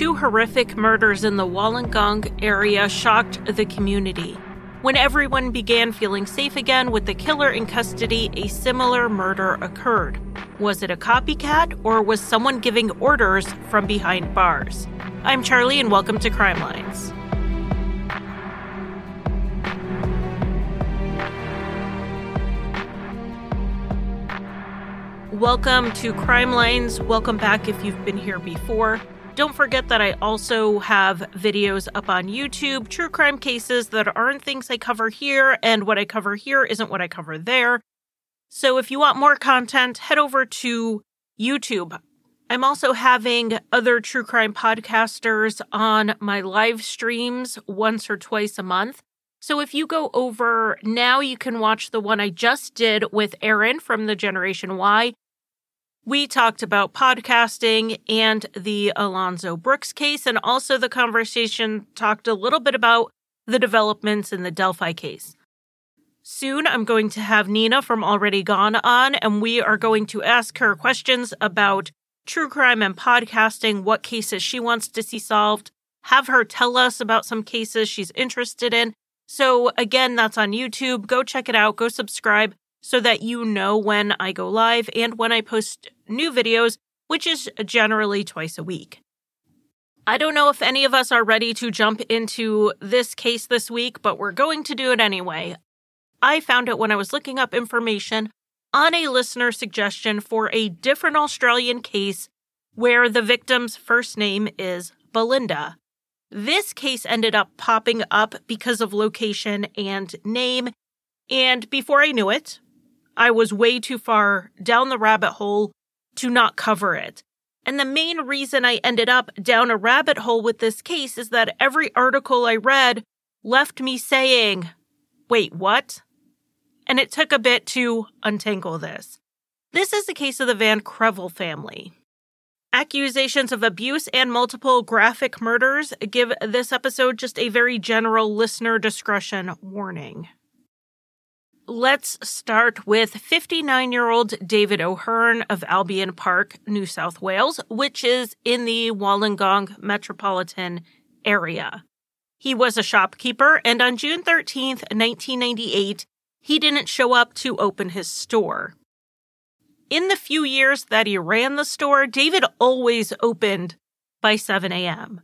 two horrific murders in the Wollongong area shocked the community. When everyone began feeling safe again with the killer in custody, a similar murder occurred. Was it a copycat or was someone giving orders from behind bars? I'm Charlie and welcome to Crime Lines. Welcome to Crime Lines. Welcome back if you've been here before. Don't forget that I also have videos up on YouTube, true crime cases that aren't things I cover here, and what I cover here isn't what I cover there. So if you want more content, head over to YouTube. I'm also having other true crime podcasters on my live streams once or twice a month. So if you go over now, you can watch the one I just did with Aaron from the Generation Why. We talked about podcasting and the Alonzo Brooks case, and also the conversation talked a little bit about the developments in the Delphi case. Soon, I'm going to have Nina from Already Gone on, and we are going to ask her questions about true crime and podcasting, what cases she wants to see solved, have her tell us about some cases she's interested in. So, again, that's on YouTube. Go check it out, go subscribe so that you know when I go live and when I post new videos, which is generally twice a week. I don't know if any of us are ready to jump into this case this week, but we're going to do it anyway. I found it when I was looking up information on a listener suggestion for a different Australian case where the victim's first name is Belinda. This case ended up popping up because of location and name, and before I knew it, I was way too far down the rabbit hole to not cover it. And the main reason I ended up down a rabbit hole with this case is that every article I read left me saying, wait, what? And it took a bit to untangle this. This is the case of the Van Krevel family. Accusations of abuse and multiple graphic murders give this episode just a very general listener discretion warning. Let's start with 59 year old David O'Hearn of Albion Park, New South Wales, which is in the Wollongong metropolitan area. He was a shopkeeper, and on June 13th, 1998, he didn't show up to open his store. In the few years that he ran the store, David always opened by 7 a.m.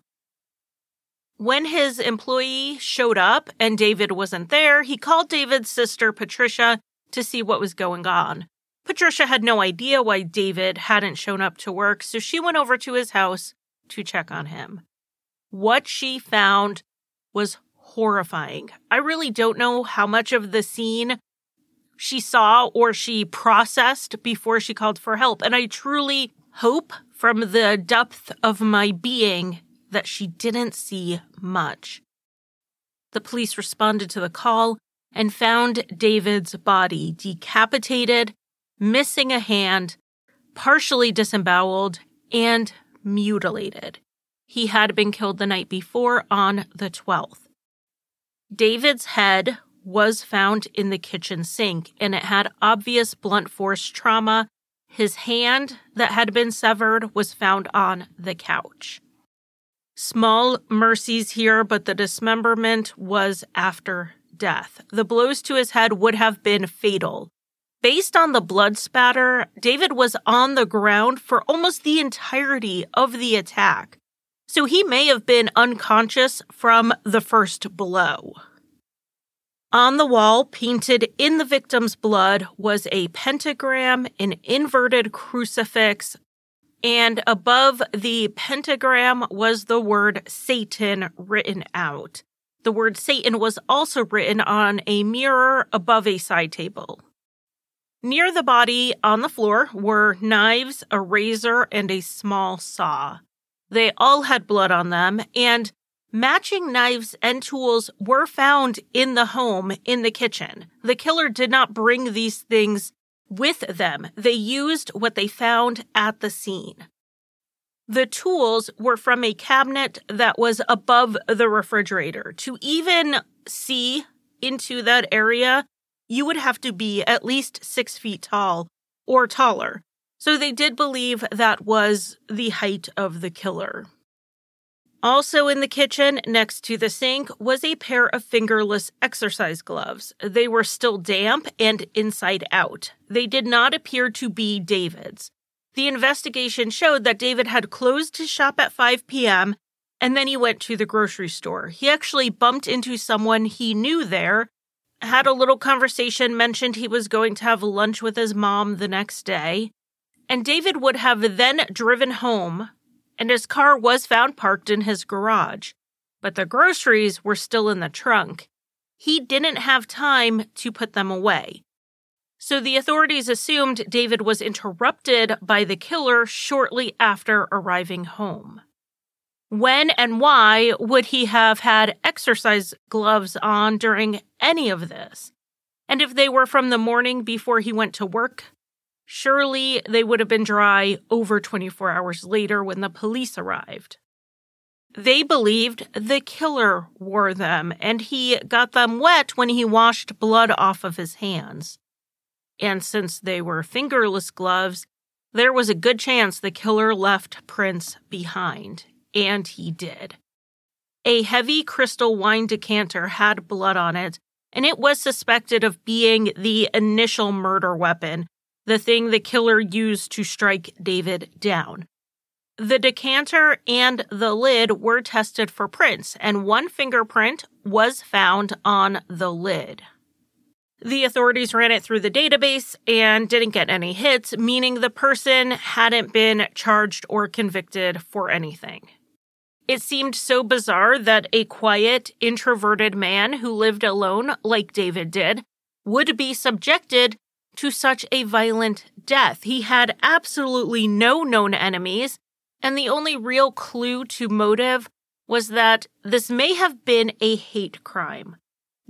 When his employee showed up and David wasn't there, he called David's sister, Patricia, to see what was going on. Patricia had no idea why David hadn't shown up to work, so she went over to his house to check on him. What she found was horrifying. I really don't know how much of the scene she saw or she processed before she called for help. And I truly hope from the depth of my being that she didn't see much. The police responded to the call and found David's body decapitated, missing a hand, partially disemboweled, and mutilated. He had been killed the night before on the 12th. David's head was found in the kitchen sink and it had obvious blunt force trauma. His hand that had been severed was found on the couch. Small mercies here, but the dismemberment was after death. The blows to his head would have been fatal. Based on the blood spatter, David was on the ground for almost the entirety of the attack. So he may have been unconscious from the first blow. On the wall, painted in the victim's blood, was a pentagram, an inverted crucifix, and above the pentagram was the word Satan written out. The word Satan was also written on a mirror above a side table. Near the body on the floor were knives, a razor, and a small saw. They all had blood on them, and matching knives and tools were found in the home in the kitchen. The killer did not bring these things with them. They used what they found at the scene. The tools were from a cabinet that was above the refrigerator. To even see into that area, you would have to be at least six feet tall or taller. So they did believe that was the height of the killer. Also in the kitchen, next to the sink, was a pair of fingerless exercise gloves. They were still damp and inside out. They did not appear to be David's. The investigation showed that David had closed his shop at 5 p.m. and then he went to the grocery store. He actually bumped into someone he knew there, had a little conversation, mentioned he was going to have lunch with his mom the next day, and David would have then driven home and his car was found parked in his garage, but the groceries were still in the trunk. He didn't have time to put them away. So the authorities assumed David was interrupted by the killer shortly after arriving home. When and why would he have had exercise gloves on during any of this? And if they were from the morning before he went to work, Surely they would have been dry over 24 hours later when the police arrived. They believed the killer wore them and he got them wet when he washed blood off of his hands. And since they were fingerless gloves, there was a good chance the killer left prints behind, and he did. A heavy crystal wine decanter had blood on it, and it was suspected of being the initial murder weapon the thing the killer used to strike David down. The decanter and the lid were tested for prints, and one fingerprint was found on the lid. The authorities ran it through the database and didn't get any hits, meaning the person hadn't been charged or convicted for anything. It seemed so bizarre that a quiet, introverted man who lived alone, like David did, would be subjected to such a violent death. He had absolutely no known enemies, and the only real clue to motive was that this may have been a hate crime.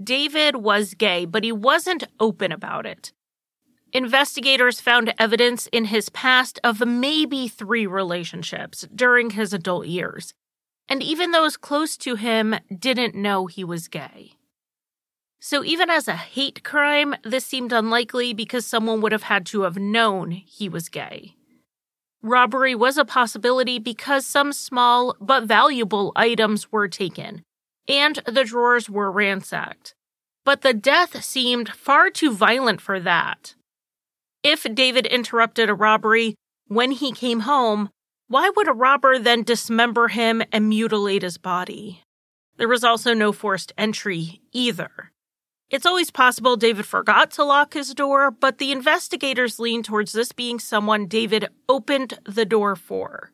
David was gay, but he wasn't open about it. Investigators found evidence in his past of maybe three relationships during his adult years, and even those close to him didn't know he was gay. So, even as a hate crime, this seemed unlikely because someone would have had to have known he was gay. Robbery was a possibility because some small but valuable items were taken, and the drawers were ransacked. But the death seemed far too violent for that. If David interrupted a robbery when he came home, why would a robber then dismember him and mutilate his body? There was also no forced entry either. It's always possible David forgot to lock his door, but the investigators lean towards this being someone David opened the door for.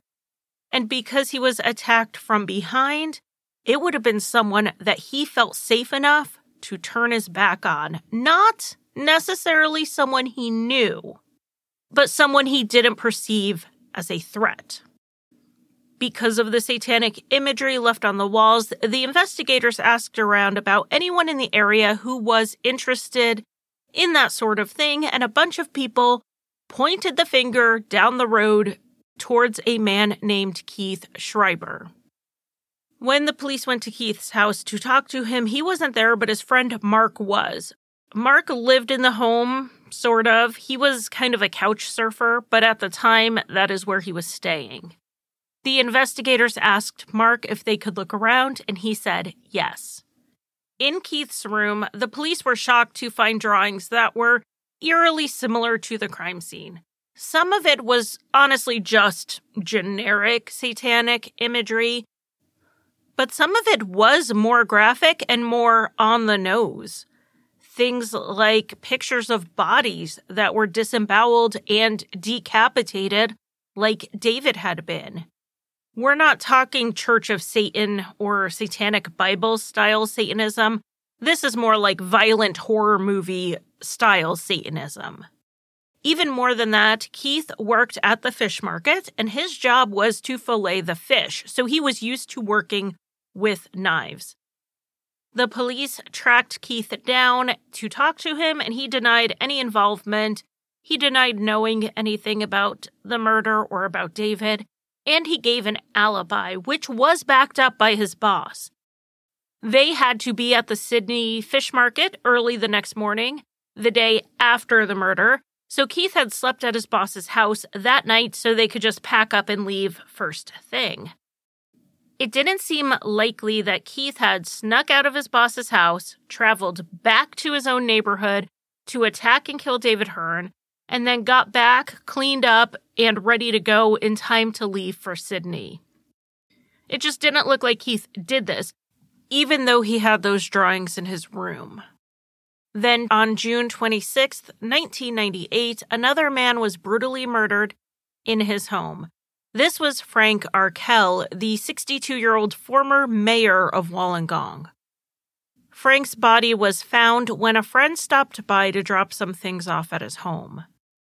And because he was attacked from behind, it would have been someone that he felt safe enough to turn his back on, not necessarily someone he knew, but someone he didn't perceive as a threat. Because of the satanic imagery left on the walls, the investigators asked around about anyone in the area who was interested in that sort of thing, and a bunch of people pointed the finger down the road towards a man named Keith Schreiber. When the police went to Keith's house to talk to him, he wasn't there, but his friend Mark was. Mark lived in the home, sort of. He was kind of a couch surfer, but at the time, that is where he was staying. The investigators asked Mark if they could look around, and he said yes. In Keith's room, the police were shocked to find drawings that were eerily similar to the crime scene. Some of it was honestly just generic satanic imagery, but some of it was more graphic and more on the nose. Things like pictures of bodies that were disemboweled and decapitated, like David had been. We're not talking Church of Satan or Satanic Bible style Satanism. This is more like violent horror movie style Satanism. Even more than that, Keith worked at the fish market and his job was to fillet the fish, so he was used to working with knives. The police tracked Keith down to talk to him and he denied any involvement. He denied knowing anything about the murder or about David and he gave an alibi, which was backed up by his boss. They had to be at the Sydney fish market early the next morning, the day after the murder, so Keith had slept at his boss's house that night so they could just pack up and leave first thing. It didn't seem likely that Keith had snuck out of his boss's house, traveled back to his own neighborhood to attack and kill David Hearn, and then got back, cleaned up, and ready to go in time to leave for Sydney. It just didn't look like Keith did this, even though he had those drawings in his room. Then on June 26, 1998, another man was brutally murdered in his home. This was Frank Arkell, the 62 year old former mayor of Wollongong. Frank's body was found when a friend stopped by to drop some things off at his home.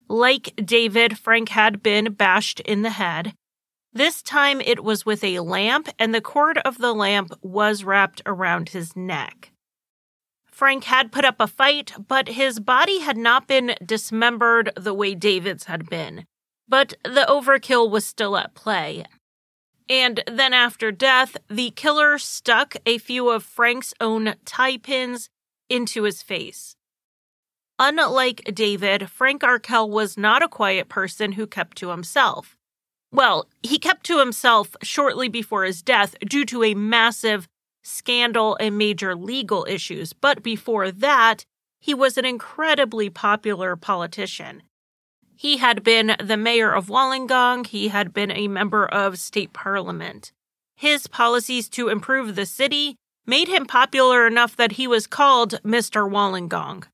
Like David, Frank had been bashed in the head. This time it was with a lamp, and the cord of the lamp was wrapped around his neck. Frank had put up a fight, but his body had not been dismembered the way David's had been. But the overkill was still at play. And then after death, the killer stuck a few of Frank's own tie pins into his face. Unlike David, Frank Arkell was not a quiet person who kept to himself. Well, he kept to himself shortly before his death due to a massive scandal and major legal issues, but before that, he was an incredibly popular politician. He had been the mayor of Wollongong. He had been a member of state parliament. His policies to improve the city made him popular enough that he was called Mr. Wollongong.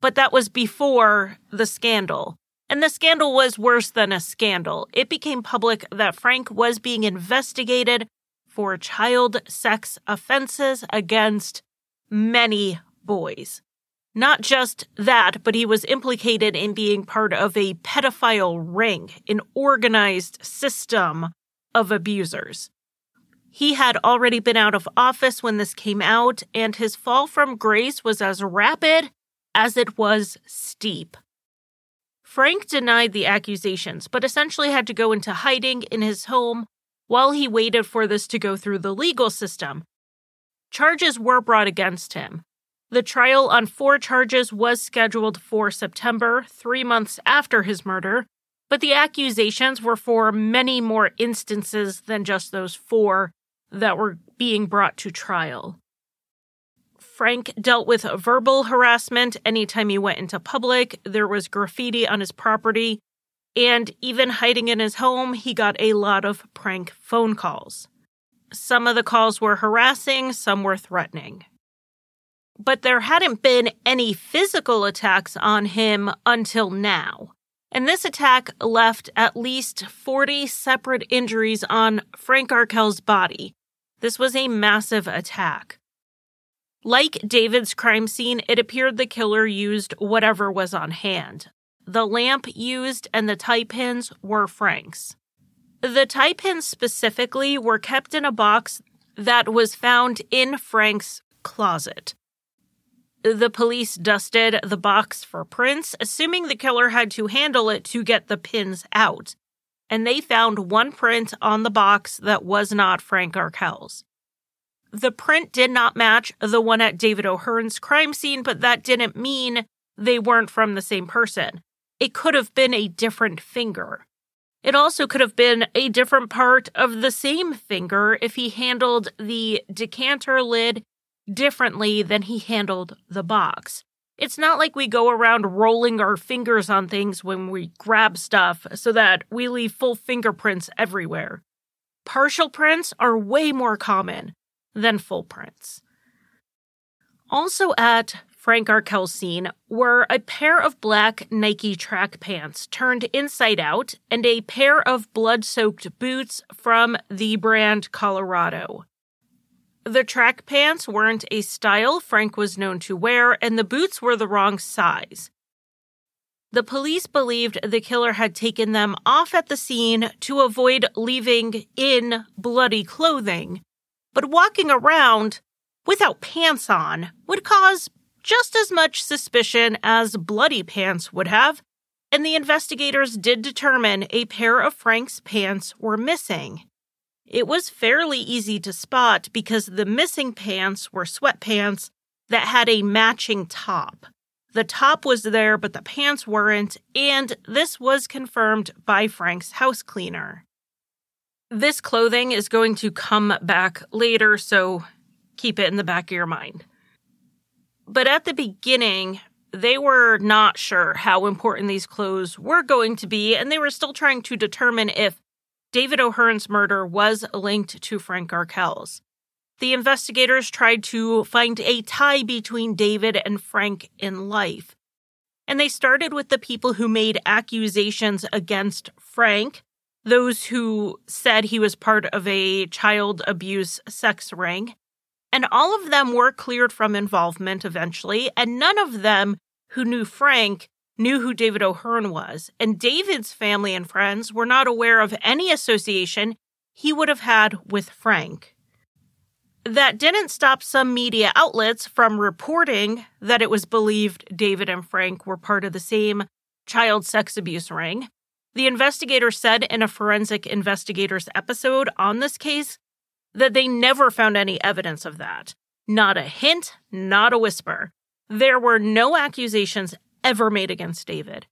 But that was before the scandal. And the scandal was worse than a scandal. It became public that Frank was being investigated for child sex offenses against many boys. Not just that, but he was implicated in being part of a pedophile ring, an organized system of abusers. He had already been out of office when this came out, and his fall from grace was as rapid as it was steep. Frank denied the accusations, but essentially had to go into hiding in his home while he waited for this to go through the legal system. Charges were brought against him. The trial on four charges was scheduled for September, three months after his murder, but the accusations were for many more instances than just those four that were being brought to trial. Frank dealt with verbal harassment anytime he went into public. There was graffiti on his property. And even hiding in his home, he got a lot of prank phone calls. Some of the calls were harassing, some were threatening but there hadn't been any physical attacks on him until now. And this attack left at least 40 separate injuries on Frank Arkell's body. This was a massive attack. Like David's crime scene, it appeared the killer used whatever was on hand. The lamp used and the tie pins were Frank's. The tie pins specifically were kept in a box that was found in Frank's closet. The police dusted the box for prints, assuming the killer had to handle it to get the pins out. And they found one print on the box that was not Frank Arkell's. The print did not match the one at David O'Hearn's crime scene, but that didn't mean they weren't from the same person. It could have been a different finger. It also could have been a different part of the same finger if he handled the decanter lid differently than he handled the box. It's not like we go around rolling our fingers on things when we grab stuff so that we leave full fingerprints everywhere. Partial prints are way more common than full prints. Also at Frank Arkell's scene were a pair of black Nike track pants turned inside out and a pair of blood soaked boots from the brand Colorado. The track pants weren't a style Frank was known to wear, and the boots were the wrong size. The police believed the killer had taken them off at the scene to avoid leaving in bloody clothing, but walking around without pants on would cause just as much suspicion as bloody pants would have, and the investigators did determine a pair of Frank's pants were missing. It was fairly easy to spot because the missing pants were sweatpants that had a matching top. The top was there, but the pants weren't, and this was confirmed by Frank's house cleaner. This clothing is going to come back later, so keep it in the back of your mind. But at the beginning, they were not sure how important these clothes were going to be, and they were still trying to determine if David O'Hearn's murder was linked to Frank Arkell's. The investigators tried to find a tie between David and Frank in life. And they started with the people who made accusations against Frank, those who said he was part of a child abuse sex ring. And all of them were cleared from involvement eventually, and none of them who knew Frank knew who David O'Hearn was. And David's family and friends were not aware of any association he would have had with Frank. That didn't stop some media outlets from reporting that it was believed David and Frank were part of the same child sex abuse ring. The investigator said in a forensic investigators episode on this case that they never found any evidence of that. Not a hint, not a whisper. There were no accusations ever made against David.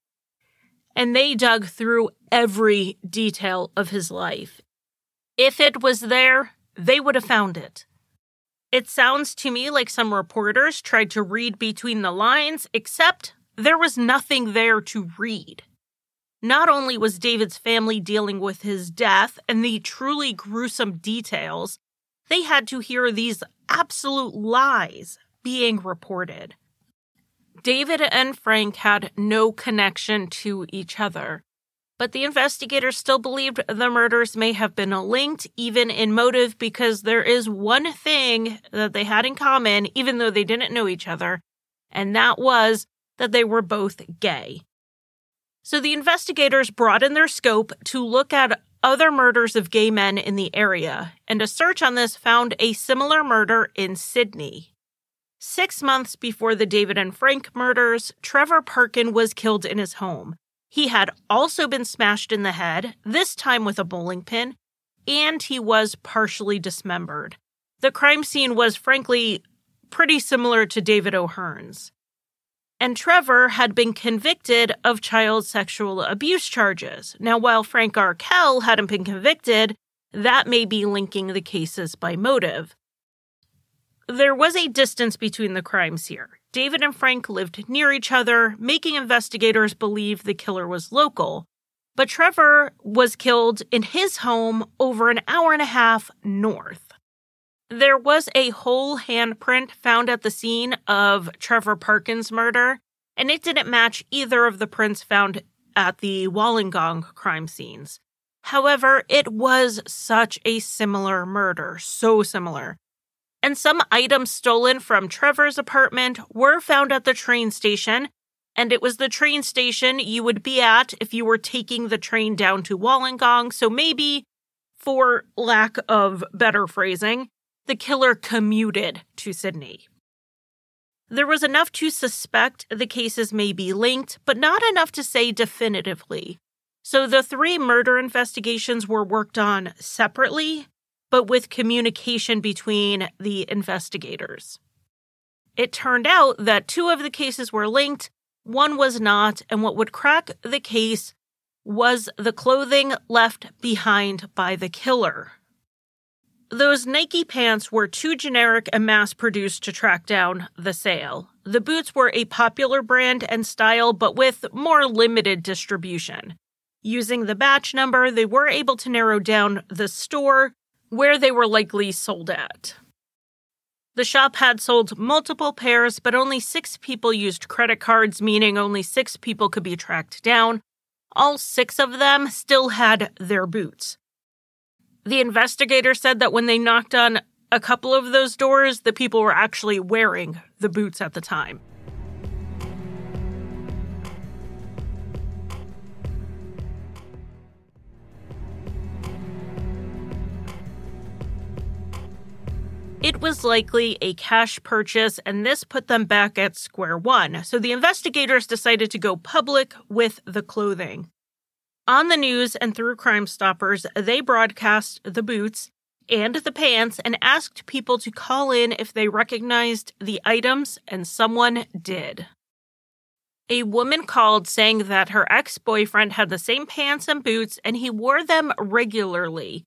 And they dug through every detail of his life. If it was there, they would have found it. It sounds to me like some reporters tried to read between the lines, except there was nothing there to read. Not only was David's family dealing with his death and the truly gruesome details, they had to hear these absolute lies being reported. David and Frank had no connection to each other, but the investigators still believed the murders may have been linked, even in motive, because there is one thing that they had in common, even though they didn't know each other, and that was that they were both gay. So the investigators broadened their scope to look at other murders of gay men in the area, and a search on this found a similar murder in Sydney. Six months before the David and Frank murders, Trevor Parkin was killed in his home. He had also been smashed in the head, this time with a bowling pin, and he was partially dismembered. The crime scene was frankly pretty similar to David O'Hearn's and Trevor had been convicted of child sexual abuse charges. Now, while Frank Arkell hadn't been convicted, that may be linking the cases by motive. There was a distance between the crimes here. David and Frank lived near each other, making investigators believe the killer was local. But Trevor was killed in his home over an hour and a half north. There was a whole handprint found at the scene of Trevor Parkin's murder, and it didn't match either of the prints found at the Wollongong crime scenes. However, it was such a similar murder, so similar. And some items stolen from Trevor's apartment were found at the train station, and it was the train station you would be at if you were taking the train down to Wollongong. So maybe, for lack of better phrasing, the killer commuted to Sydney. There was enough to suspect the cases may be linked, but not enough to say definitively. So the three murder investigations were worked on separately, but with communication between the investigators. It turned out that two of the cases were linked, one was not, and what would crack the case was the clothing left behind by the killer. Those Nike pants were too generic and mass produced to track down the sale. The boots were a popular brand and style, but with more limited distribution. Using the batch number, they were able to narrow down the store where they were likely sold at. The shop had sold multiple pairs, but only six people used credit cards, meaning only six people could be tracked down. All six of them still had their boots. The investigator said that when they knocked on a couple of those doors, the people were actually wearing the boots at the time. It was likely a cash purchase, and this put them back at square one. So the investigators decided to go public with the clothing. On the news and through Crime Stoppers, they broadcast the boots and the pants and asked people to call in if they recognized the items, and someone did. A woman called saying that her ex boyfriend had the same pants and boots and he wore them regularly.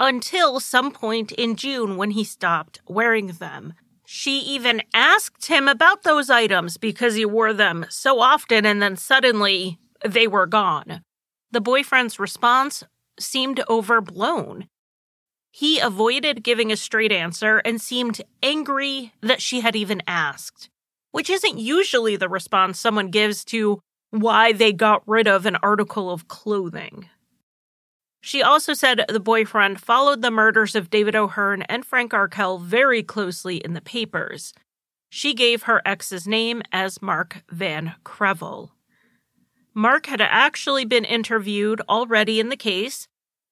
until some point in June when he stopped wearing them. She even asked him about those items because he wore them so often and then suddenly they were gone. The boyfriend's response seemed overblown. He avoided giving a straight answer and seemed angry that she had even asked, which isn't usually the response someone gives to why they got rid of an article of clothing. She also said the boyfriend followed the murders of David O'Hearn and Frank Arkell very closely in the papers. She gave her ex's name as Mark Van Krevel. Mark had actually been interviewed already in the case.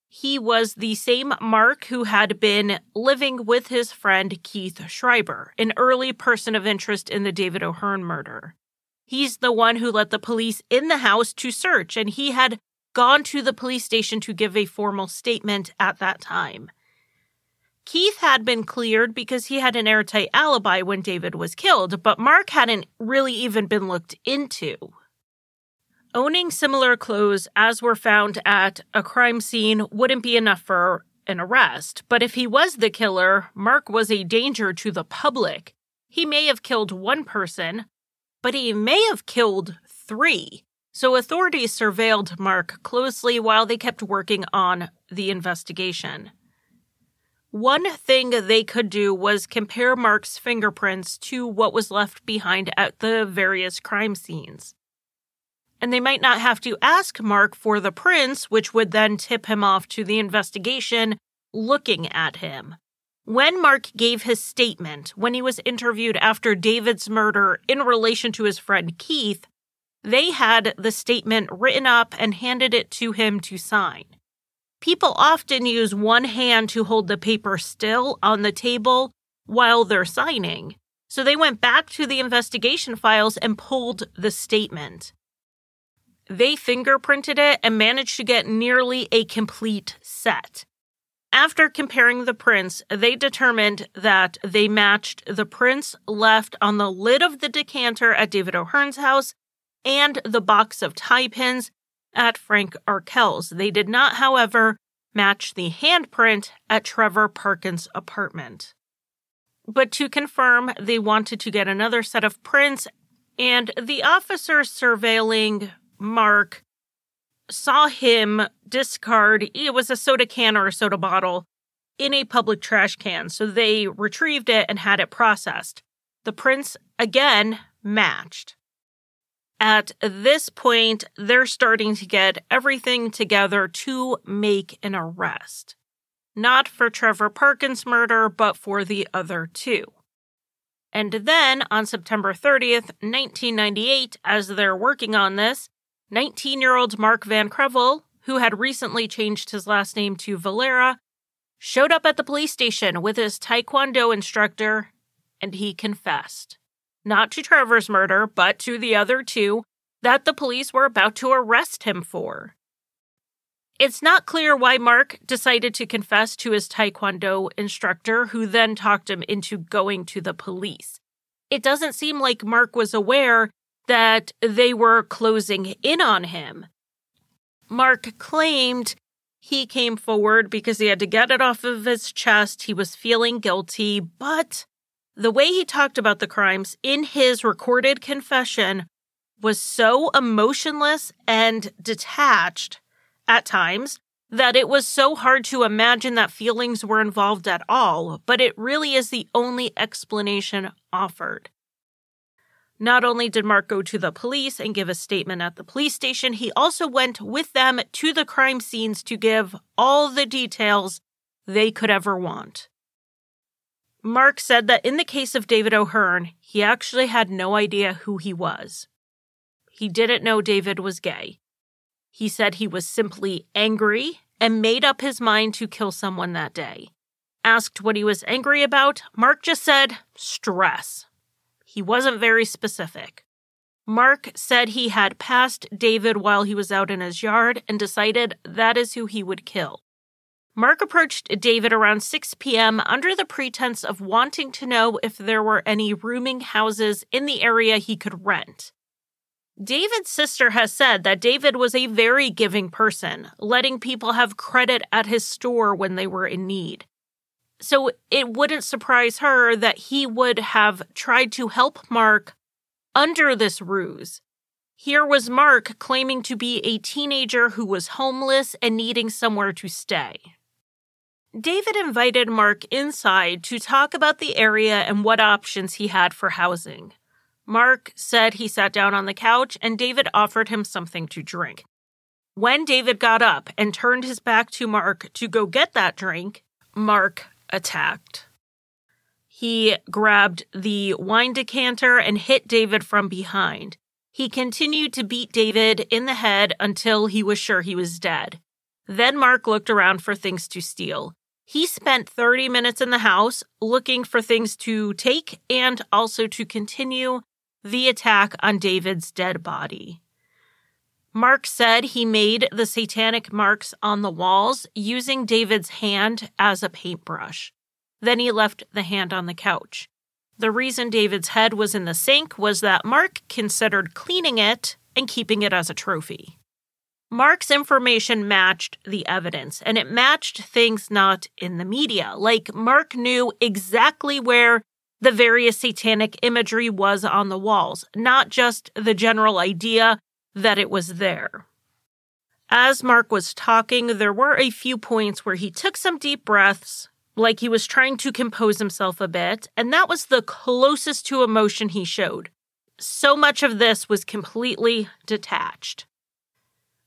He was the same Mark who had been living with his friend Keith Schreiber, an early person of interest in the David O'Hearn murder. He's the one who let the police in the house to search, and he had gone to the police station to give a formal statement at that time. Keith had been cleared because he had an airtight alibi when David was killed, but Mark hadn't really even been looked into. Owning similar clothes as were found at a crime scene wouldn't be enough for an arrest, but if he was the killer, Mark was a danger to the public. He may have killed one person, but he may have killed three. So authorities surveilled Mark closely while they kept working on the investigation. One thing they could do was compare Mark's fingerprints to what was left behind at the various crime scenes. And they might not have to ask Mark for the prints, which would then tip him off to the investigation looking at him. When Mark gave his statement when he was interviewed after David's murder in relation to his friend Keith, they had the statement written up and handed it to him to sign. People often use one hand to hold the paper still on the table while they're signing. So they went back to the investigation files and pulled the statement. They fingerprinted it and managed to get nearly a complete set. After comparing the prints, they determined that they matched the prints left on the lid of the decanter at David O'Hearn's house and the box of tie pins at Frank Arkell's. They did not, however, match the handprint at Trevor Parkin's apartment. But to confirm, they wanted to get another set of prints, and the officer surveilling Mark saw him discard it was a soda can or a soda bottle in a public trash can. So they retrieved it and had it processed. The prints again matched. At this point, they're starting to get everything together to make an arrest. Not for Trevor Parkin's murder, but for the other two. And then on September 30th, 1998, as they're working on this, 19 year old Mark Van Krevel, who had recently changed his last name to Valera, showed up at the police station with his Taekwondo instructor and he confessed not to Trevor's murder, but to the other two that the police were about to arrest him for. It's not clear why Mark decided to confess to his Taekwondo instructor, who then talked him into going to the police. It doesn't seem like Mark was aware that they were closing in on him. Mark claimed he came forward because he had to get it off of his chest. He was feeling guilty, but the way he talked about the crimes in his recorded confession was so emotionless and detached at times that it was so hard to imagine that feelings were involved at all, but it really is the only explanation offered. Not only did Mark go to the police and give a statement at the police station, he also went with them to the crime scenes to give all the details they could ever want. Mark said that in the case of David O'Hearn, he actually had no idea who he was. He didn't know David was gay. He said he was simply angry and made up his mind to kill someone that day. Asked what he was angry about, Mark just said stress. He wasn't very specific. Mark said he had passed David while he was out in his yard and decided that is who he would kill. Mark approached David around 6 p.m. under the pretense of wanting to know if there were any rooming houses in the area he could rent. David's sister has said that David was a very giving person, letting people have credit at his store when they were in need. So it wouldn't surprise her that he would have tried to help Mark under this ruse. Here was Mark claiming to be a teenager who was homeless and needing somewhere to stay. David invited Mark inside to talk about the area and what options he had for housing. Mark said he sat down on the couch and David offered him something to drink. When David got up and turned his back to Mark to go get that drink, Mark attacked. He grabbed the wine decanter and hit David from behind. He continued to beat David in the head until he was sure he was dead. Then Mark looked around for things to steal. He spent 30 minutes in the house looking for things to take and also to continue the attack on David's dead body. Mark said he made the satanic marks on the walls using David's hand as a paintbrush. Then he left the hand on the couch. The reason David's head was in the sink was that Mark considered cleaning it and keeping it as a trophy. Mark's information matched the evidence, and it matched things not in the media. Like, Mark knew exactly where the various satanic imagery was on the walls, not just the general idea that it was there. As Mark was talking, there were a few points where he took some deep breaths, like he was trying to compose himself a bit, and that was the closest to emotion he showed. So much of this was completely detached.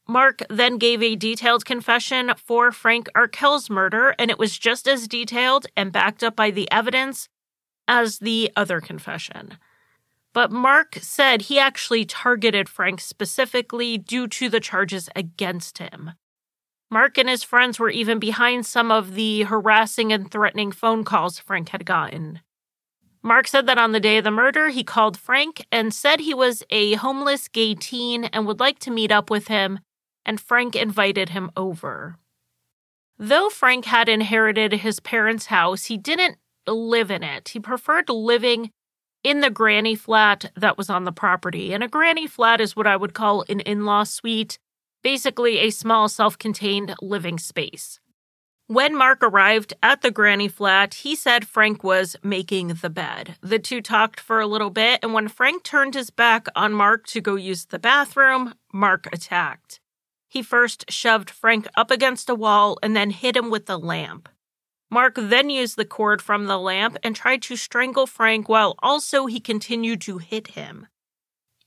Mark then gave a detailed confession for Frank Arkell's murder, and it was just as detailed and backed up by the evidence as the other confession. But Mark said he actually targeted Frank specifically due to the charges against him. Mark and his friends were even behind some of the harassing and threatening phone calls Frank had gotten. Mark said that on the day of the murder, he called Frank and said he was a homeless gay teen and would like to meet up with him, and Frank invited him over. Though Frank had inherited his parents' house, he didn't live in it. He preferred living in the granny flat that was on the property. And a granny flat is what I would call an in law suite, basically a small self contained living space. When Mark arrived at the granny flat, he said Frank was making the bed. The two talked for a little bit, and when Frank turned his back on Mark to go use the bathroom, Mark attacked. He first shoved Frank up against a wall and then hit him with a lamp. Mark then used the cord from the lamp and tried to strangle Frank while also he continued to hit him.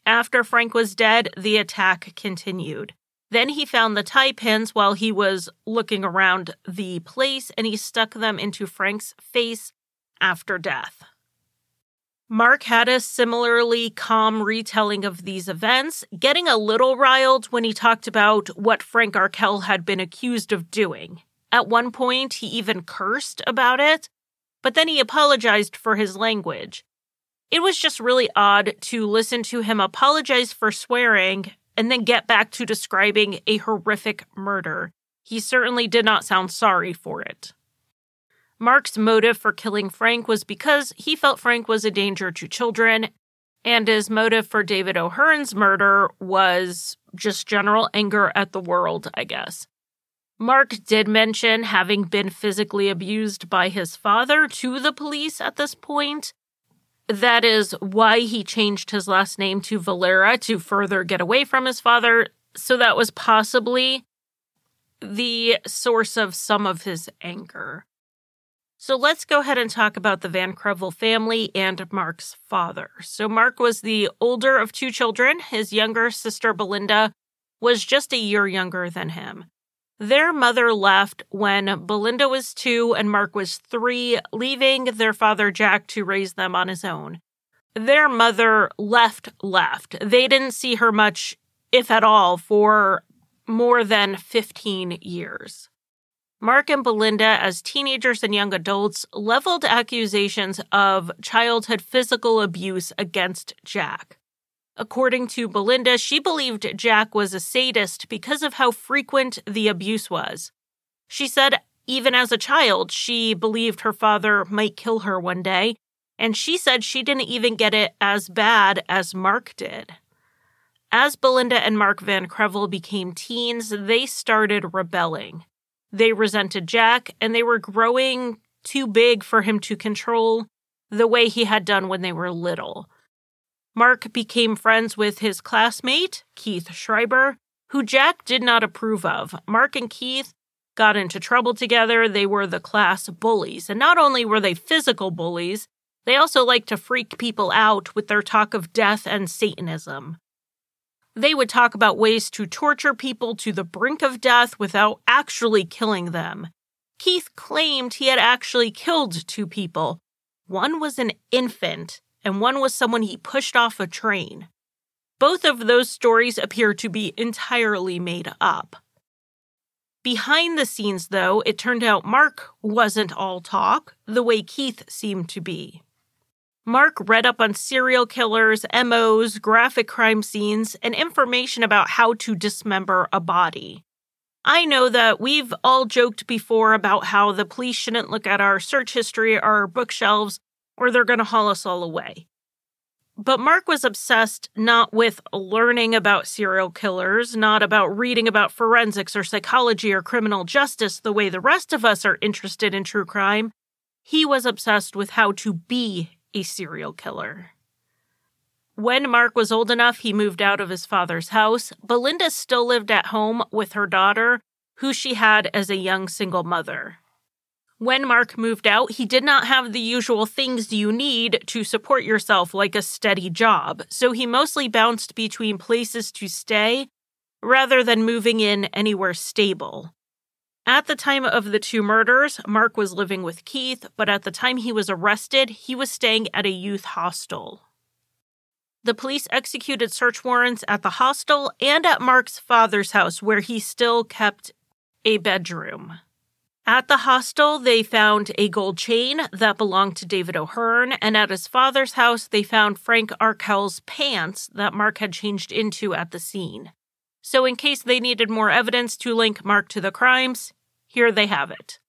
After Frank was dead, the attack continued. Then he found the tie pins while he was looking around the place and he stuck them into Frank's face after death. Mark had a similarly calm retelling of these events, getting a little riled when he talked about what Frank Arkell had been accused of doing. At one point, he even cursed about it, but then he apologized for his language. It was just really odd to listen to him apologize for swearing and then get back to describing a horrific murder. He certainly did not sound sorry for it. Mark's motive for killing Frank was because he felt Frank was a danger to children, and his motive for David O'Hearn's murder was just general anger at the world, I guess. Mark did mention having been physically abused by his father to the police at this point. That is why he changed his last name to Valera to further get away from his father. So that was possibly the source of some of his anger. So let's go ahead and talk about the Van Krevel family and Mark's father. So Mark was the older of two children. His younger sister, Belinda, was just a year younger than him. Their mother left when Belinda was two and Mark was three, leaving their father Jack to raise them on his own. Their mother left, left. They didn't see her much, if at all, for more than 15 years. Mark and Belinda, as teenagers and young adults, leveled accusations of childhood physical abuse against Jack. According to Belinda, she believed Jack was a sadist because of how frequent the abuse was. She said, even as a child, she believed her father might kill her one day, and she said she didn't even get it as bad as Mark did. as Belinda and Mark Van Krevel became teens, they started rebelling. They resented Jack, and they were growing too big for him to control the way he had done when they were little. Mark became friends with his classmate, Keith Schreiber, who Jack did not approve of. Mark and Keith got into trouble together. They were the class bullies. And not only were they physical bullies, they also liked to freak people out with their talk of death and Satanism. They would talk about ways to torture people to the brink of death without actually killing them. Keith claimed he had actually killed two people. One was an infant, and one was someone he pushed off a train. Both of those stories appear to be entirely made up. Behind the scenes, though, it turned out Mark wasn't all talk, the way Keith seemed to be. Mark read up on serial killers, MOs, graphic crime scenes, and information about how to dismember a body. I know that we've all joked before about how the police shouldn't look at our search history, or our bookshelves, or they're going to haul us all away. But Mark was obsessed not with learning about serial killers, not about reading about forensics or psychology or criminal justice the way the rest of us are interested in true crime. He was obsessed with how to be a serial killer. When Mark was old enough, he moved out of his father's house. Belinda still lived at home with her daughter, who she had as a young single mother. When Mark moved out, he did not have the usual things you need to support yourself, like a steady job, so he mostly bounced between places to stay rather than moving in anywhere stable. At the time of the two murders, Mark was living with Keith, but at the time he was arrested, he was staying at a youth hostel. The police executed search warrants at the hostel and at Mark's father's house, where he still kept a bedroom. At the hostel, they found a gold chain that belonged to David O'Hearn, and at his father's house, they found Frank Arkell's pants that Mark had changed into at the scene. So, in case they needed more evidence to link Mark to the crimes, here they have it.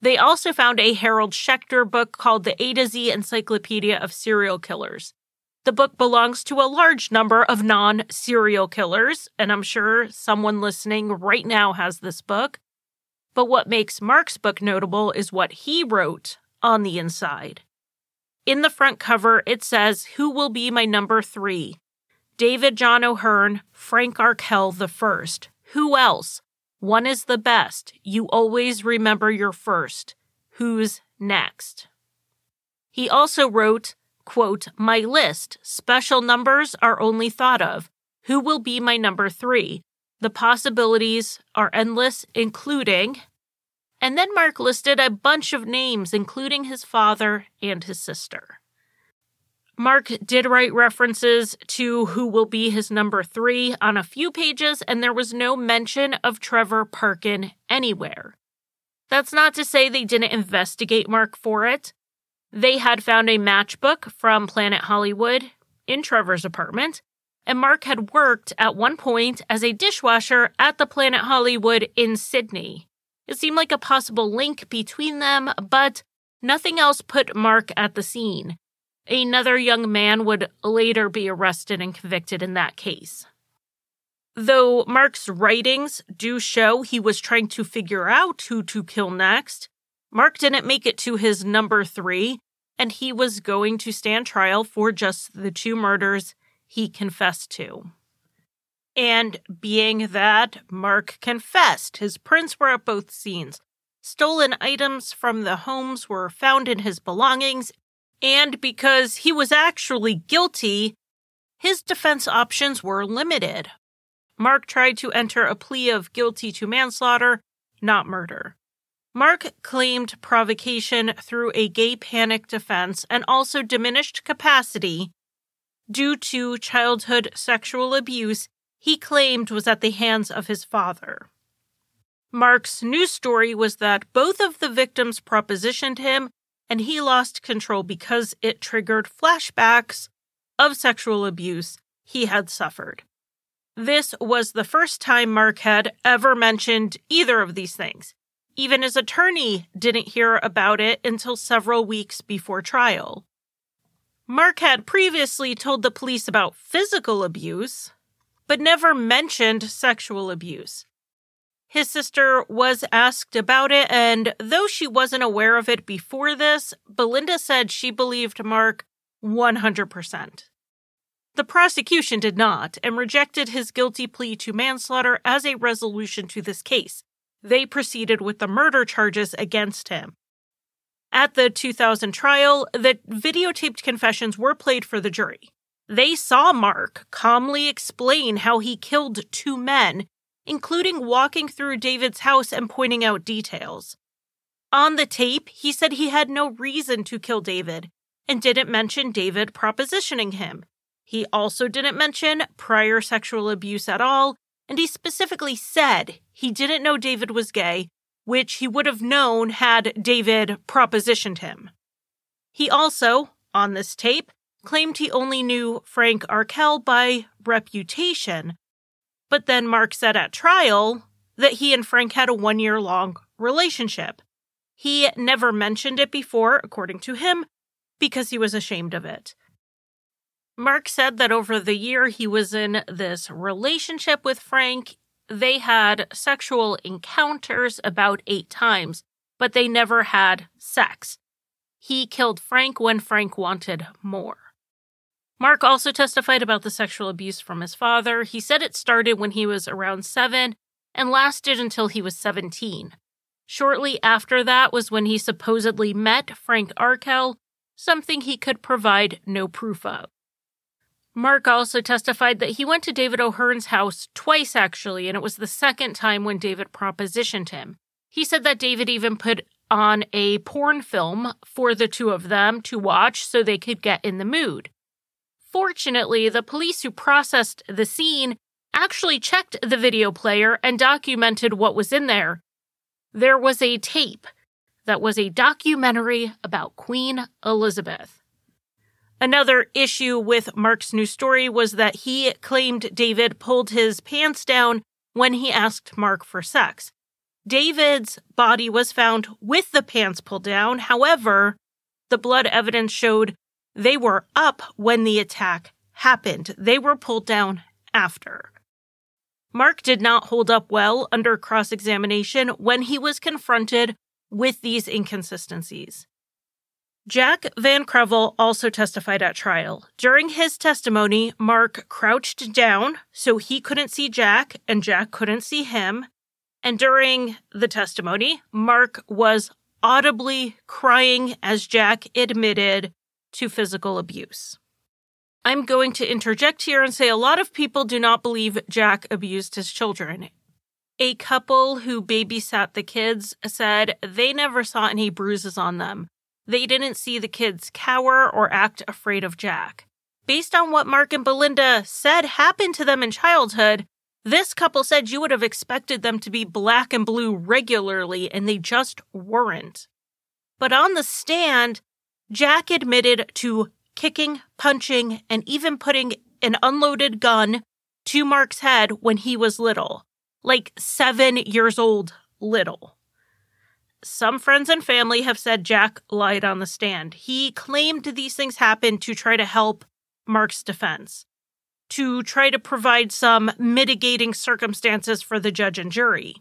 They also found a Harold Schechter book called The A to Z Encyclopedia of Serial Killers. The book belongs to a large number of non serial killers, and I'm sure someone listening right now has this book. But what makes Mark's book notable is what he wrote on the inside. In the front cover, it says, Who will be my number three? David John O'Hearn, Frank Arkell the first. Who else? One is the best. You always remember your first. Who's next? He also wrote, quote, My list, special numbers are only thought of. Who will be my number three? The possibilities are endless, including. And then Mark listed a bunch of names, including his father and his sister. Mark did write references to who will be his number three on a few pages, and there was no mention of Trevor Parkin anywhere. That's not to say they didn't investigate Mark for it. They had found a matchbook from Planet Hollywood in Trevor's apartment, and Mark had worked at one point as a dishwasher at the Planet Hollywood in Sydney. It seemed like a possible link between them, but nothing else put Mark at the scene. Another young man would later be arrested and convicted in that case. Though Mark's writings do show he was trying to figure out who to kill next, Mark didn't make it to his number three, and he was going to stand trial for just the two murders he confessed to. And being that Mark confessed, his prints were at both scenes. Stolen items from the homes were found in his belongings, and because he was actually guilty, his defense options were limited. Mark tried to enter a plea of guilty to manslaughter, not murder. Mark claimed provocation through a gay panic defense and also diminished capacity due to childhood sexual abuse he claimed was at the hands of his father. Mark's news story was that both of the victims propositioned him and he lost control because it triggered flashbacks of sexual abuse he had suffered. This was the first time Mark had ever mentioned either of these things. Even his attorney didn't hear about it until several weeks before trial. Mark had previously told the police about physical abuse, but never mentioned sexual abuse. His sister was asked about it, and though she wasn't aware of it before this, Belinda said she believed Mark 100%. The prosecution did not and rejected his guilty plea to manslaughter as a resolution to this case. They proceeded with the murder charges against him. At the 2000 trial, the videotaped confessions were played for the jury. They saw Mark calmly explain how he killed two men including walking through David's house and pointing out details. On the tape, he said he had no reason to kill David and didn't mention David propositioning him. He also didn't mention prior sexual abuse at all, and he specifically said he didn't know David was gay, which he would have known had David propositioned him. He also, on this tape, claimed he only knew Frank Arkell by reputation, but then Mark said at trial that he and Frank had a one year long relationship. He never mentioned it before, according to him, because he was ashamed of it. Mark said that over the year he was in this relationship with Frank, they had sexual encounters about eight times, but they never had sex. He killed Frank when Frank wanted more. Mark also testified about the sexual abuse from his father. He said it started when he was around seven and lasted until he was 17. Shortly after that was when he supposedly met Frank Arkell, something he could provide no proof of. Mark also testified that he went to David O'Hearn's house twice, actually, and it was the second time when David propositioned him. He said that David even put on a porn film for the two of them to watch so they could get in the mood. Fortunately, the police who processed the scene actually checked the video player and documented what was in there. There was a tape that was a documentary about Queen Elizabeth. Another issue with Mark's new story was that he claimed David pulled his pants down when he asked Mark for sex. David's body was found with the pants pulled down. However, the blood evidence showed they were up when the attack happened. They were pulled down after. Mark did not hold up well under cross examination when he was confronted with these inconsistencies. Jack Van Krevel also testified at trial. During his testimony, Mark crouched down so he couldn't see Jack and Jack couldn't see him. And during the testimony, Mark was audibly crying as Jack admitted to physical abuse. I'm going to interject here and say a lot of people do not believe Jack abused his children. A couple who babysat the kids said they never saw any bruises on them. They didn't see the kids cower or act afraid of Jack. Based on what Mark and Belinda said happened to them in childhood, this couple said you would have expected them to be black and blue regularly, and they just weren't. But on the stand, Jack admitted to kicking, punching, and even putting an unloaded gun to Mark's head when he was little, like seven years old, little. Some friends and family have said Jack lied on the stand. He claimed these things happened to try to help Mark's defense, to try to provide some mitigating circumstances for the judge and jury.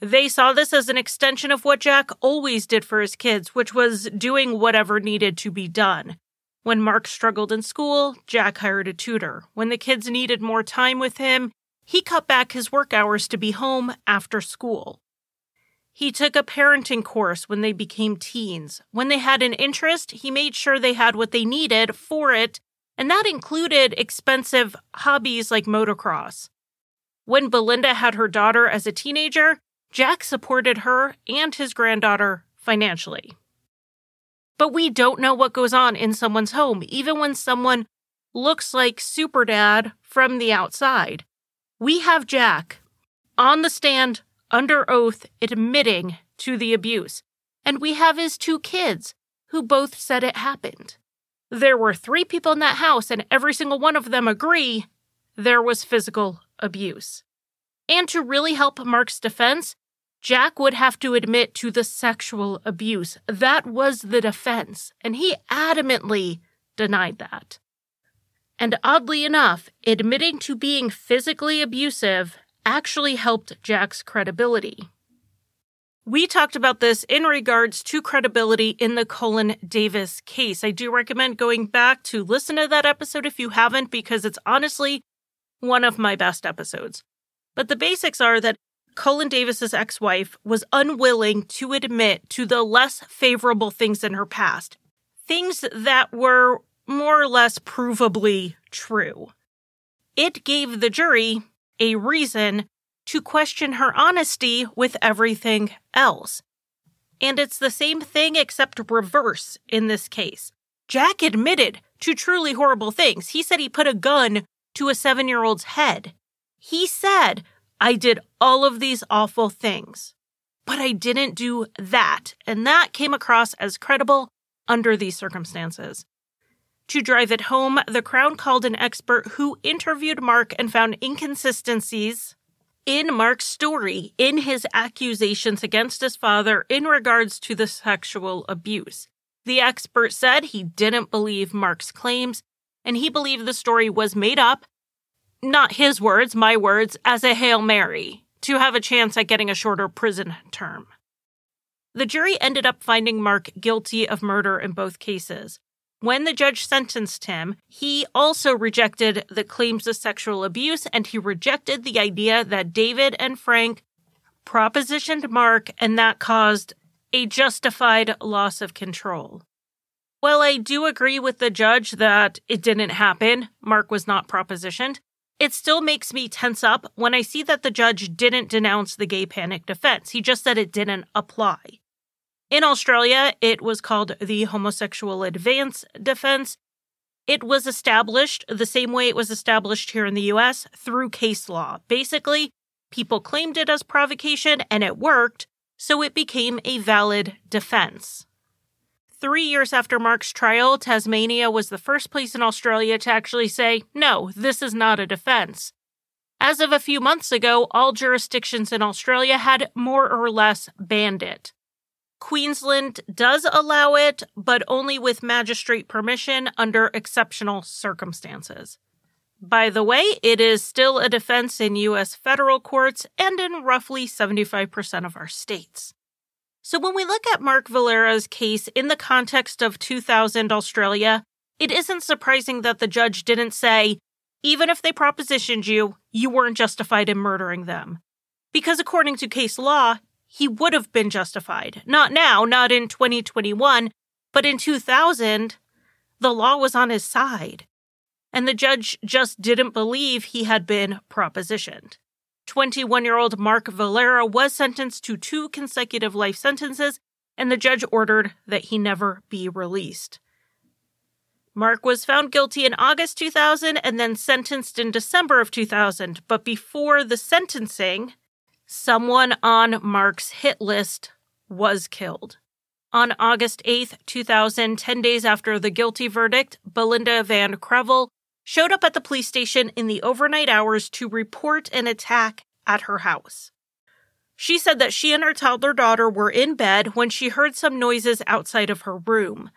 They saw this as an extension of what Jack always did for his kids, which was doing whatever needed to be done. When Mark struggled in school, Jack hired a tutor. When the kids needed more time with him, he cut back his work hours to be home after school. He took a parenting course when they became teens. When they had an interest, he made sure they had what they needed for it, and that included expensive hobbies like motocross. When Belinda had her daughter as a teenager, Jack supported her and his granddaughter financially. But we don't know what goes on in someone's home, even when someone looks like Super Dad from the outside. We have Jack on the stand under oath admitting to the abuse, and we have his two kids who both said it happened. There were three people in that house, and every single one of them agree there was physical abuse. And to really help Mark's defense, Jack would have to admit to the sexual abuse. That was the defense, and he adamantly denied that. And oddly enough, admitting to being physically abusive actually helped Jack's credibility. We talked about this in regards to credibility in the Colin Davis case. I do recommend going back to listen to that episode if you haven't, because it's honestly one of my best episodes. But the basics are that Colin Davis's ex-wife was unwilling to admit to the less favorable things in her past, things that were more or less provably true. It gave the jury a reason to question her honesty with everything else. And it's the same thing except reverse in this case. Jack admitted to truly horrible things. He said he put a gun to a seven year old's head. He said, I did all of these awful things, but I didn't do that. And that came across as credible under these circumstances. To drive it home, the Crown called an expert who interviewed Mark and found inconsistencies in Mark's story in his accusations against his father in regards to the sexual abuse. The expert said he didn't believe Mark's claims and he believed the story was made up, not his words, my words, as a Hail Mary to have a chance at getting a shorter prison term. The jury ended up finding Mark guilty of murder in both cases. When the judge sentenced him, he also rejected the claims of sexual abuse and he rejected the idea that David and Frank propositioned Mark and that caused a justified loss of control. While I do agree with the judge that it didn't happen, Mark was not propositioned, it still makes me tense up when I see that the judge didn't denounce the gay panic defense. He just said it didn't apply. In Australia, it was called the homosexual advance defense. It was established the same way it was established here in the US through case law. Basically, people claimed it as provocation and it worked, so it became a valid defense. Three years after Mark's trial, Tasmania was the first place in Australia to actually say, no, this is not a defense. As of a few months ago, all jurisdictions in Australia had more or less banned it. Queensland does allow it, but only with magistrate permission under exceptional circumstances. By the way, it is still a defense in U.S. federal courts and in roughly 75% of our states. So when we look at Mark Valera's case in the context of 2000 Australia, it isn't surprising that the judge didn't say, even if they propositioned you, you weren't justified in murdering them. Because according to case law, he would have been justified. Not now, not in 2021, but in 2000, the law was on his side. And the judge just didn't believe he had been propositioned. 21 year old Mark Valera was sentenced to two consecutive life sentences, and the judge ordered that he never be released. Mark was found guilty in August 2000 and then sentenced in December of 2000. But before the sentencing, someone on Mark's hit list was killed. On August 8, 2000, 10 days after the guilty verdict, Belinda Van Krevel showed up at the police station in the overnight hours to report an attack at her house. She said that she and her toddler daughter were in bed when she heard some noises outside of her room.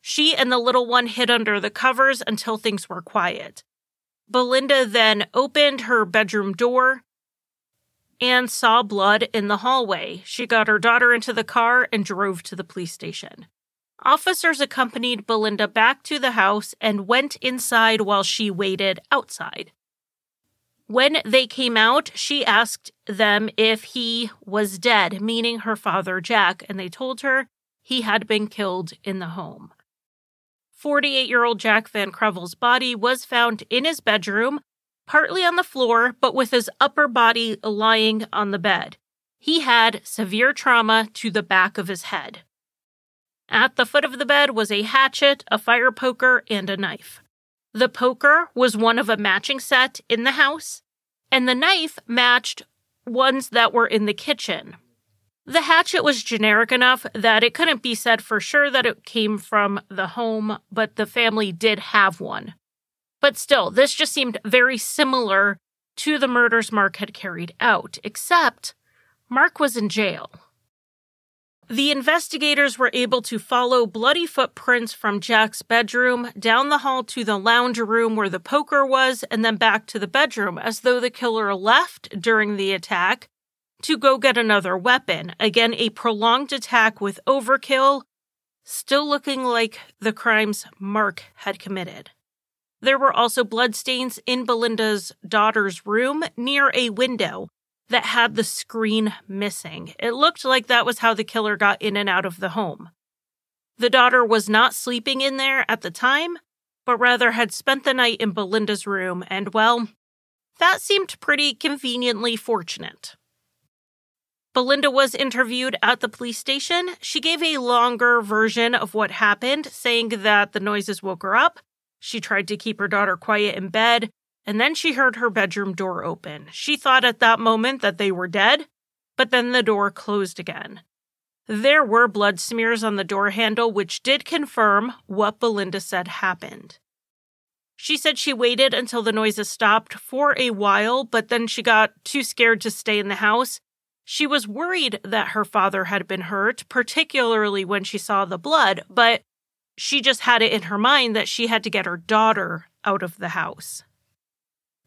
She and the little one hid under the covers until things were quiet. Belinda then opened her bedroom door and saw blood in the hallway. She got her daughter into the car and drove to the police station. Officers accompanied Belinda back to the house and went inside while she waited outside. When they came out, she asked them if he was dead, meaning her father, Jack, and they told her he had been killed in the home. 48 year old Jack Van Krevel's body was found in his bedroom partly on the floor, but with his upper body lying on the bed. He had severe trauma to the back of his head. At the foot of the bed was a hatchet, a fire poker, and a knife. The poker was one of a matching set in the house, and the knife matched ones that were in the kitchen. The hatchet was generic enough that it couldn't be said for sure that it came from the home, but the family did have one. But still, this just seemed very similar to the murders Mark had carried out, except Mark was in jail. The investigators were able to follow bloody footprints from Jack's bedroom down the hall to the lounge room where the poker was and then back to the bedroom as though the killer left during the attack to go get another weapon. Again, a prolonged attack with overkill, still looking like the crimes Mark had committed. There were also bloodstains in Belinda's daughter's room near a window that had the screen missing. It looked like that was how the killer got in and out of the home. The daughter was not sleeping in there at the time, but rather had spent the night in Belinda's room, and well, that seemed pretty conveniently fortunate. Belinda was interviewed at the police station. She gave a longer version of what happened, saying that the noises woke her up. She tried to keep her daughter quiet in bed, and then she heard her bedroom door open. She thought at that moment that they were dead, but then the door closed again. There were blood smears on the door handle, which did confirm what Belinda said happened. She said she waited until the noises stopped for a while, but then she got too scared to stay in the house. She was worried that her father had been hurt, particularly when she saw the blood, but she just had it in her mind that she had to get her daughter out of the house.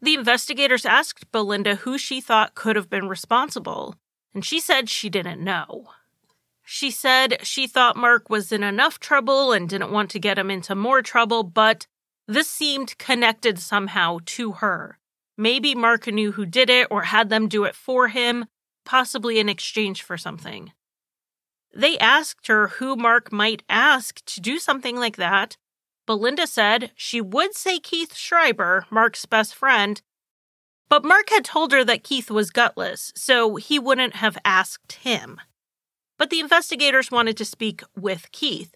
The investigators asked Belinda who she thought could have been responsible, and she said she didn't know. She said she thought Mark was in enough trouble and didn't want to get him into more trouble, but this seemed connected somehow to her. Maybe Mark knew who did it or had them do it for him, possibly in exchange for something. They asked her who Mark might ask to do something like that, Belinda said she would say Keith Schreiber, Mark's best friend, but Mark had told her that Keith was gutless, so he wouldn't have asked him. But the investigators wanted to speak with Keith.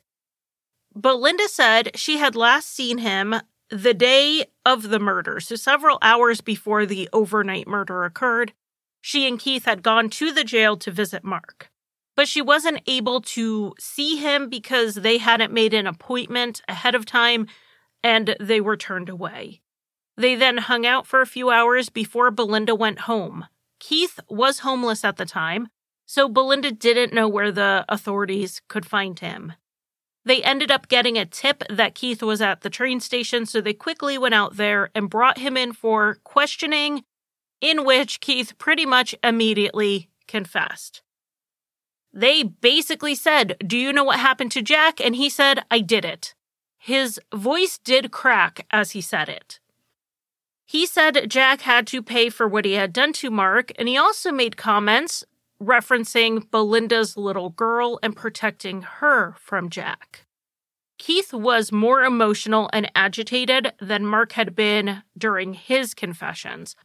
Belinda said she had last seen him the day of the murder, so several hours before the overnight murder occurred. She and Keith had gone to the jail to visit Mark but she wasn't able to see him because they hadn't made an appointment ahead of time and they were turned away. They then hung out for a few hours before Belinda went home. Keith was homeless at the time, so Belinda didn't know where the authorities could find him. They ended up getting a tip that Keith was at the train station, so they quickly went out there and brought him in for questioning, in which Keith pretty much immediately confessed. They basically said, Do you know what happened to Jack? And he said, I did it. His voice did crack as he said it. He said Jack had to pay for what he had done to Mark, and he also made comments referencing Belinda's little girl and protecting her from Jack. Keith was more emotional and agitated than Mark had been during his confessions,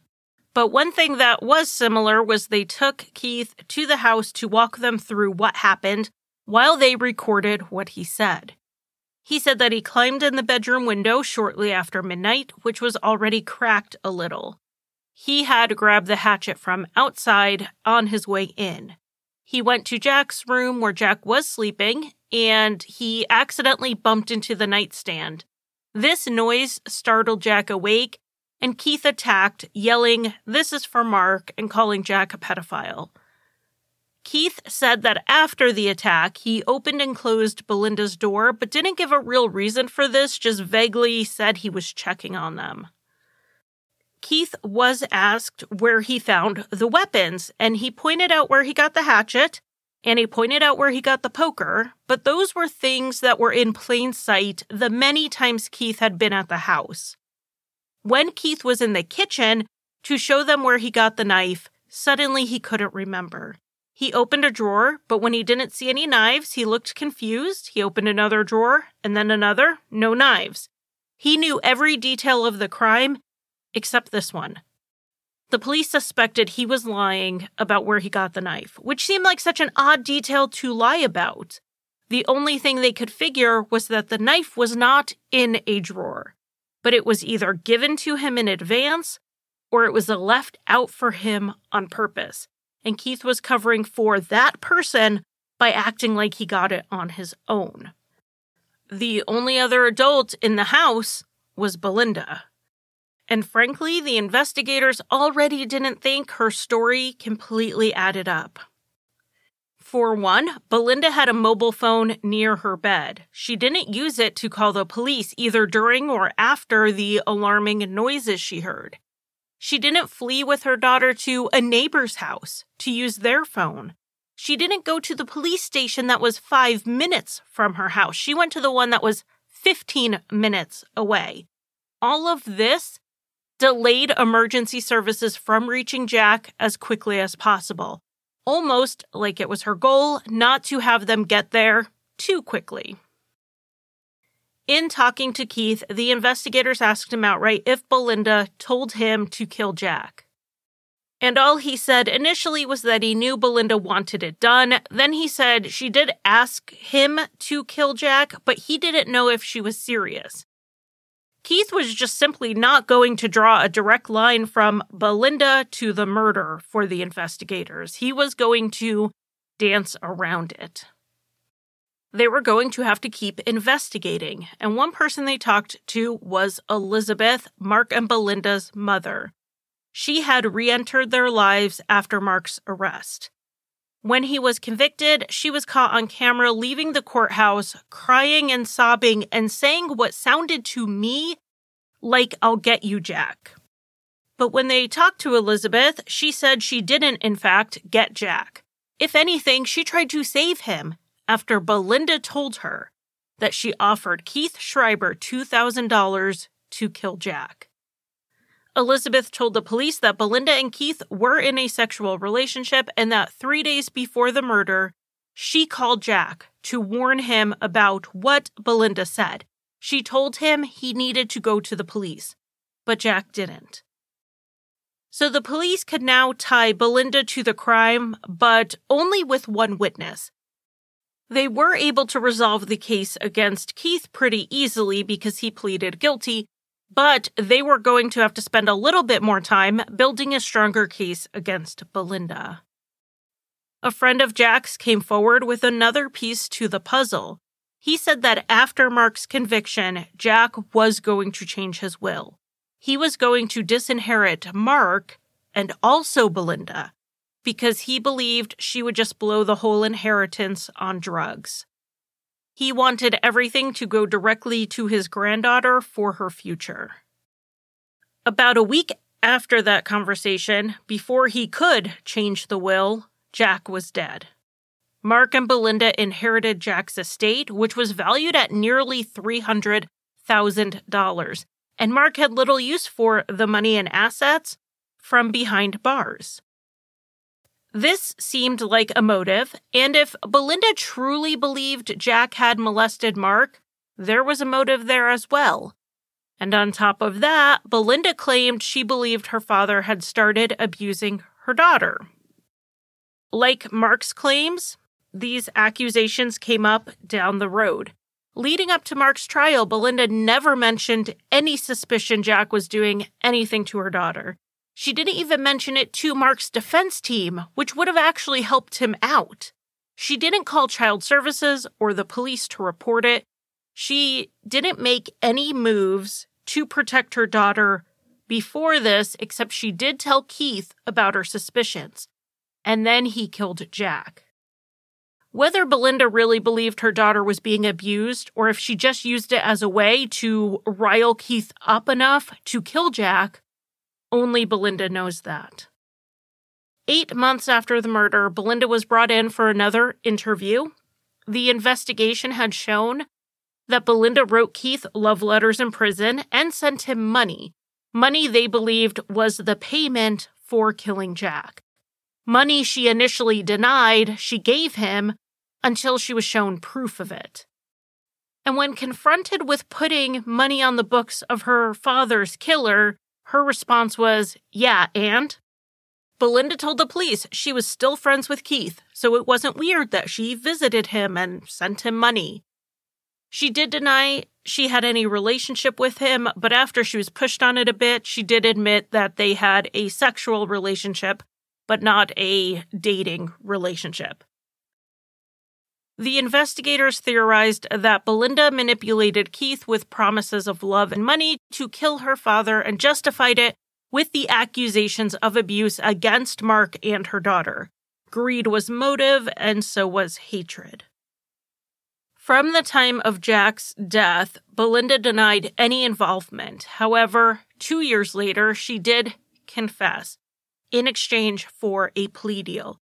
but one thing that was similar was they took Keith to the house to walk them through what happened while they recorded what he said. He said that he climbed in the bedroom window shortly after midnight, which was already cracked a little. He had grabbed the hatchet from outside on his way in. He went to Jack's room where Jack was sleeping and he accidentally bumped into the nightstand. This noise startled Jack awake and Keith attacked, yelling, This is for Mark, and calling Jack a pedophile. Keith said that after the attack, he opened and closed Belinda's door, but didn't give a real reason for this, just vaguely said he was checking on them. Keith was asked where he found the weapons, and he pointed out where he got the hatchet, and he pointed out where he got the poker, but those were things that were in plain sight the many times Keith had been at the house. When Keith was in the kitchen to show them where he got the knife, suddenly he couldn't remember. He opened a drawer, but when he didn't see any knives, he looked confused. He opened another drawer and then another, no knives. He knew every detail of the crime except this one. The police suspected he was lying about where he got the knife, which seemed like such an odd detail to lie about. The only thing they could figure was that the knife was not in a drawer but it was either given to him in advance or it was left out for him on purpose. And Keith was covering for that person by acting like he got it on his own. The only other adult in the house was Belinda. And frankly, the investigators already didn't think her story completely added up. For one, Belinda had a mobile phone near her bed. She didn't use it to call the police either during or after the alarming noises she heard. She didn't flee with her daughter to a neighbor's house to use their phone. She didn't go to the police station that was five minutes from her house. She went to the one that was 15 minutes away. All of this delayed emergency services from reaching Jack as quickly as possible, almost like it was her goal not to have them get there too quickly. In talking to Keith, the investigators asked him outright if Belinda told him to kill Jack. And all he said initially was that he knew Belinda wanted it done. Then he said she did ask him to kill Jack, but he didn't know if she was serious. Keith was just simply not going to draw a direct line from Belinda to the murder for the investigators. He was going to dance around it. They were going to have to keep investigating, and one person they talked to was Elizabeth, Mark and Belinda's mother. She had re entered their lives after Mark's arrest. When he was convicted, she was caught on camera leaving the courthouse, crying and sobbing, and saying what sounded to me like, I'll get you, Jack. But when they talked to Elizabeth, she said she didn't, in fact, get Jack. If anything, she tried to save him after Belinda told her that she offered Keith Schreiber $2,000 to kill Jack. Elizabeth told the police that Belinda and Keith were in a sexual relationship and that three days before the murder, she called Jack to warn him about what Belinda said. She told him he needed to go to the police, but Jack didn't. So the police could now tie Belinda to the crime, but only with one witness. They were able to resolve the case against Keith pretty easily because he pleaded guilty, but they were going to have to spend a little bit more time building a stronger case against Belinda. A friend of Jack's came forward with another piece to the puzzle. He said that after Mark's conviction, Jack was going to change his will. He was going to disinherit Mark and also Belinda because he believed she would just blow the whole inheritance on drugs. He wanted everything to go directly to his granddaughter for her future. About a week after that conversation, before he could change the will, Jack was dead. Mark and Belinda inherited Jack's estate, which was valued at nearly $300,000, and Mark had little use for the money and assets from behind bars. This seemed like a motive, and if Belinda truly believed Jack had molested Mark, there was a motive there as well. And on top of that, Belinda claimed she believed her father had started abusing her daughter. Like Mark's claims, these accusations came up down the road. Leading up to Mark's trial, Belinda never mentioned any suspicion Jack was doing anything to her daughter. She didn't even mention it to Mark's defense team, which would have actually helped him out. She didn't call child services or the police to report it. She didn't make any moves to protect her daughter before this, except she did tell Keith about her suspicions. And then he killed Jack. Whether Belinda really believed her daughter was being abused or if she just used it as a way to rile Keith up enough to kill Jack only Belinda knows that. Eight months after the murder, Belinda was brought in for another interview. The investigation had shown that Belinda wrote Keith love letters in prison and sent him money. Money they believed was the payment for killing Jack. Money she initially denied she gave him until she was shown proof of it. And when confronted with putting money on the books of her father's killer, her response was, Yeah, and? Belinda told the police she was still friends with Keith, so it wasn't weird that she visited him and sent him money. She did deny she had any relationship with him, but after she was pushed on it a bit, she did admit that they had a sexual relationship, but not a dating relationship. The investigators theorized that Belinda manipulated Keith with promises of love and money to kill her father and justified it with the accusations of abuse against Mark and her daughter. Greed was motive, and so was hatred. From the time of Jack's death, Belinda denied any involvement. However, two years later, she did confess in exchange for a plea deal.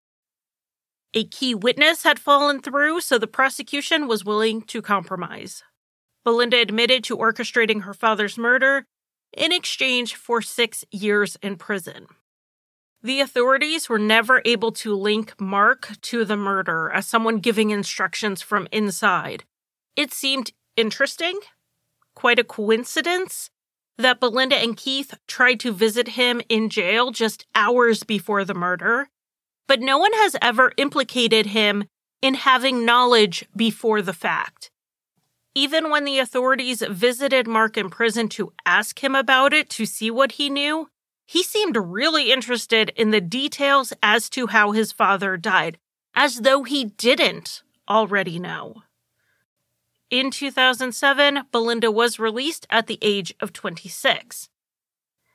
A key witness had fallen through, so the prosecution was willing to compromise. Belinda admitted to orchestrating her father's murder in exchange for six years in prison. The authorities were never able to link Mark to the murder as someone giving instructions from inside. It seemed interesting, quite a coincidence, that Belinda and Keith tried to visit him in jail just hours before the murder, but no one has ever implicated him in having knowledge before the fact. Even when the authorities visited Mark in prison to ask him about it to see what he knew, he seemed really interested in the details as to how his father died, as though he didn't already know. In 2007, Belinda was released at the age of 26.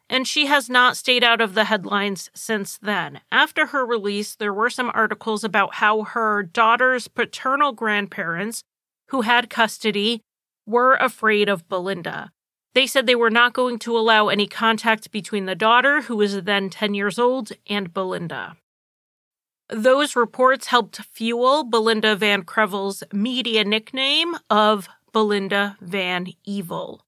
And she has not stayed out of the headlines since then. After her release, there were some articles about how her daughter's paternal grandparents, who had custody, were afraid of Belinda. They said they were not going to allow any contact between the daughter, who was then 10 years old, and Belinda. Those reports helped fuel Belinda Van Krevel's media nickname of Belinda Van Evil.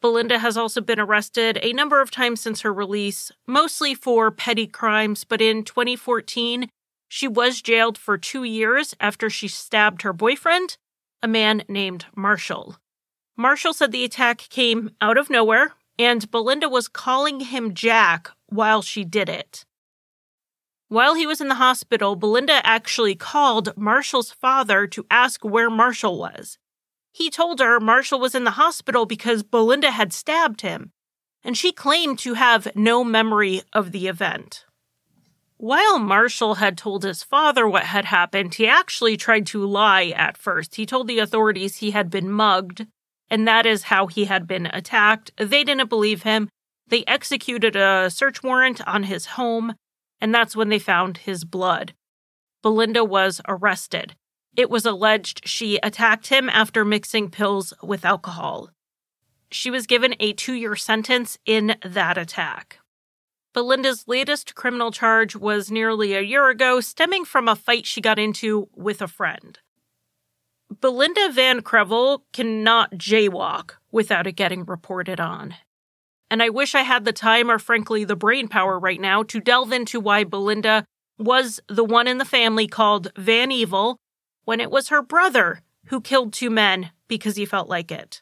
Belinda has also been arrested a number of times since her release, mostly for petty crimes, but in 2014, she was jailed for two years after she stabbed her boyfriend, a man named Marshall. Marshall said the attack came out of nowhere, and Belinda was calling him Jack while she did it. While he was in the hospital, Belinda actually called Marshall's father to ask where Marshall was. He told her Marshall was in the hospital because Belinda had stabbed him, and she claimed to have no memory of the event. While Marshall had told his father what had happened, he actually tried to lie at first. He told the authorities he had been mugged and that is how he had been attacked. They didn't believe him. They executed a search warrant on his home, and that's when they found his blood. Belinda was arrested. It was alleged she attacked him after mixing pills with alcohol. She was given a two year sentence in that attack. Belinda's latest criminal charge was nearly a year ago, stemming from a fight she got into with a friend. Belinda Van Krevel cannot jaywalk without it getting reported on. And I wish I had the time or, frankly, the brain power right now to delve into why Belinda was the one in the family called Van Evil when it was her brother who killed two men because he felt like it.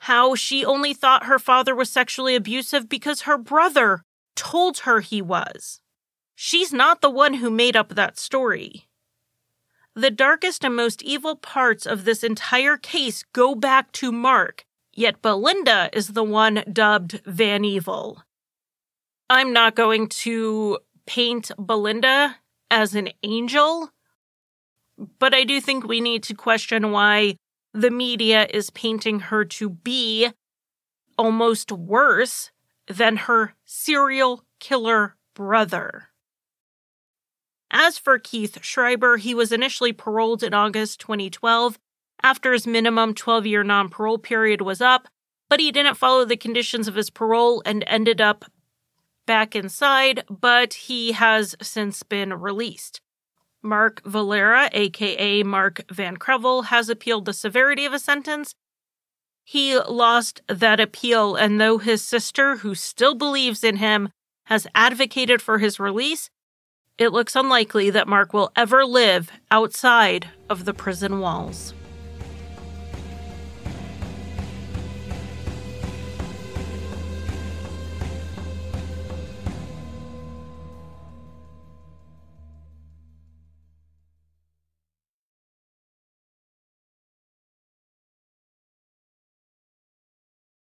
How she only thought her father was sexually abusive because her brother told her he was. She's not the one who made up that story. The darkest and most evil parts of this entire case go back to Mark, yet Belinda is the one dubbed Van Evil. I'm not going to paint Belinda as an angel, but I do think we need to question why the media is painting her to be almost worse than her serial killer brother. As for Keith Schreiber, he was initially paroled in August 2012 after his minimum 12 year non parole period was up, but he didn't follow the conditions of his parole and ended up back inside, but he has since been released. Mark Valera, aka Mark Van Krevel, has appealed the severity of his sentence. He lost that appeal, and though his sister, who still believes in him, has advocated for his release, it looks unlikely that Mark will ever live outside of the prison walls.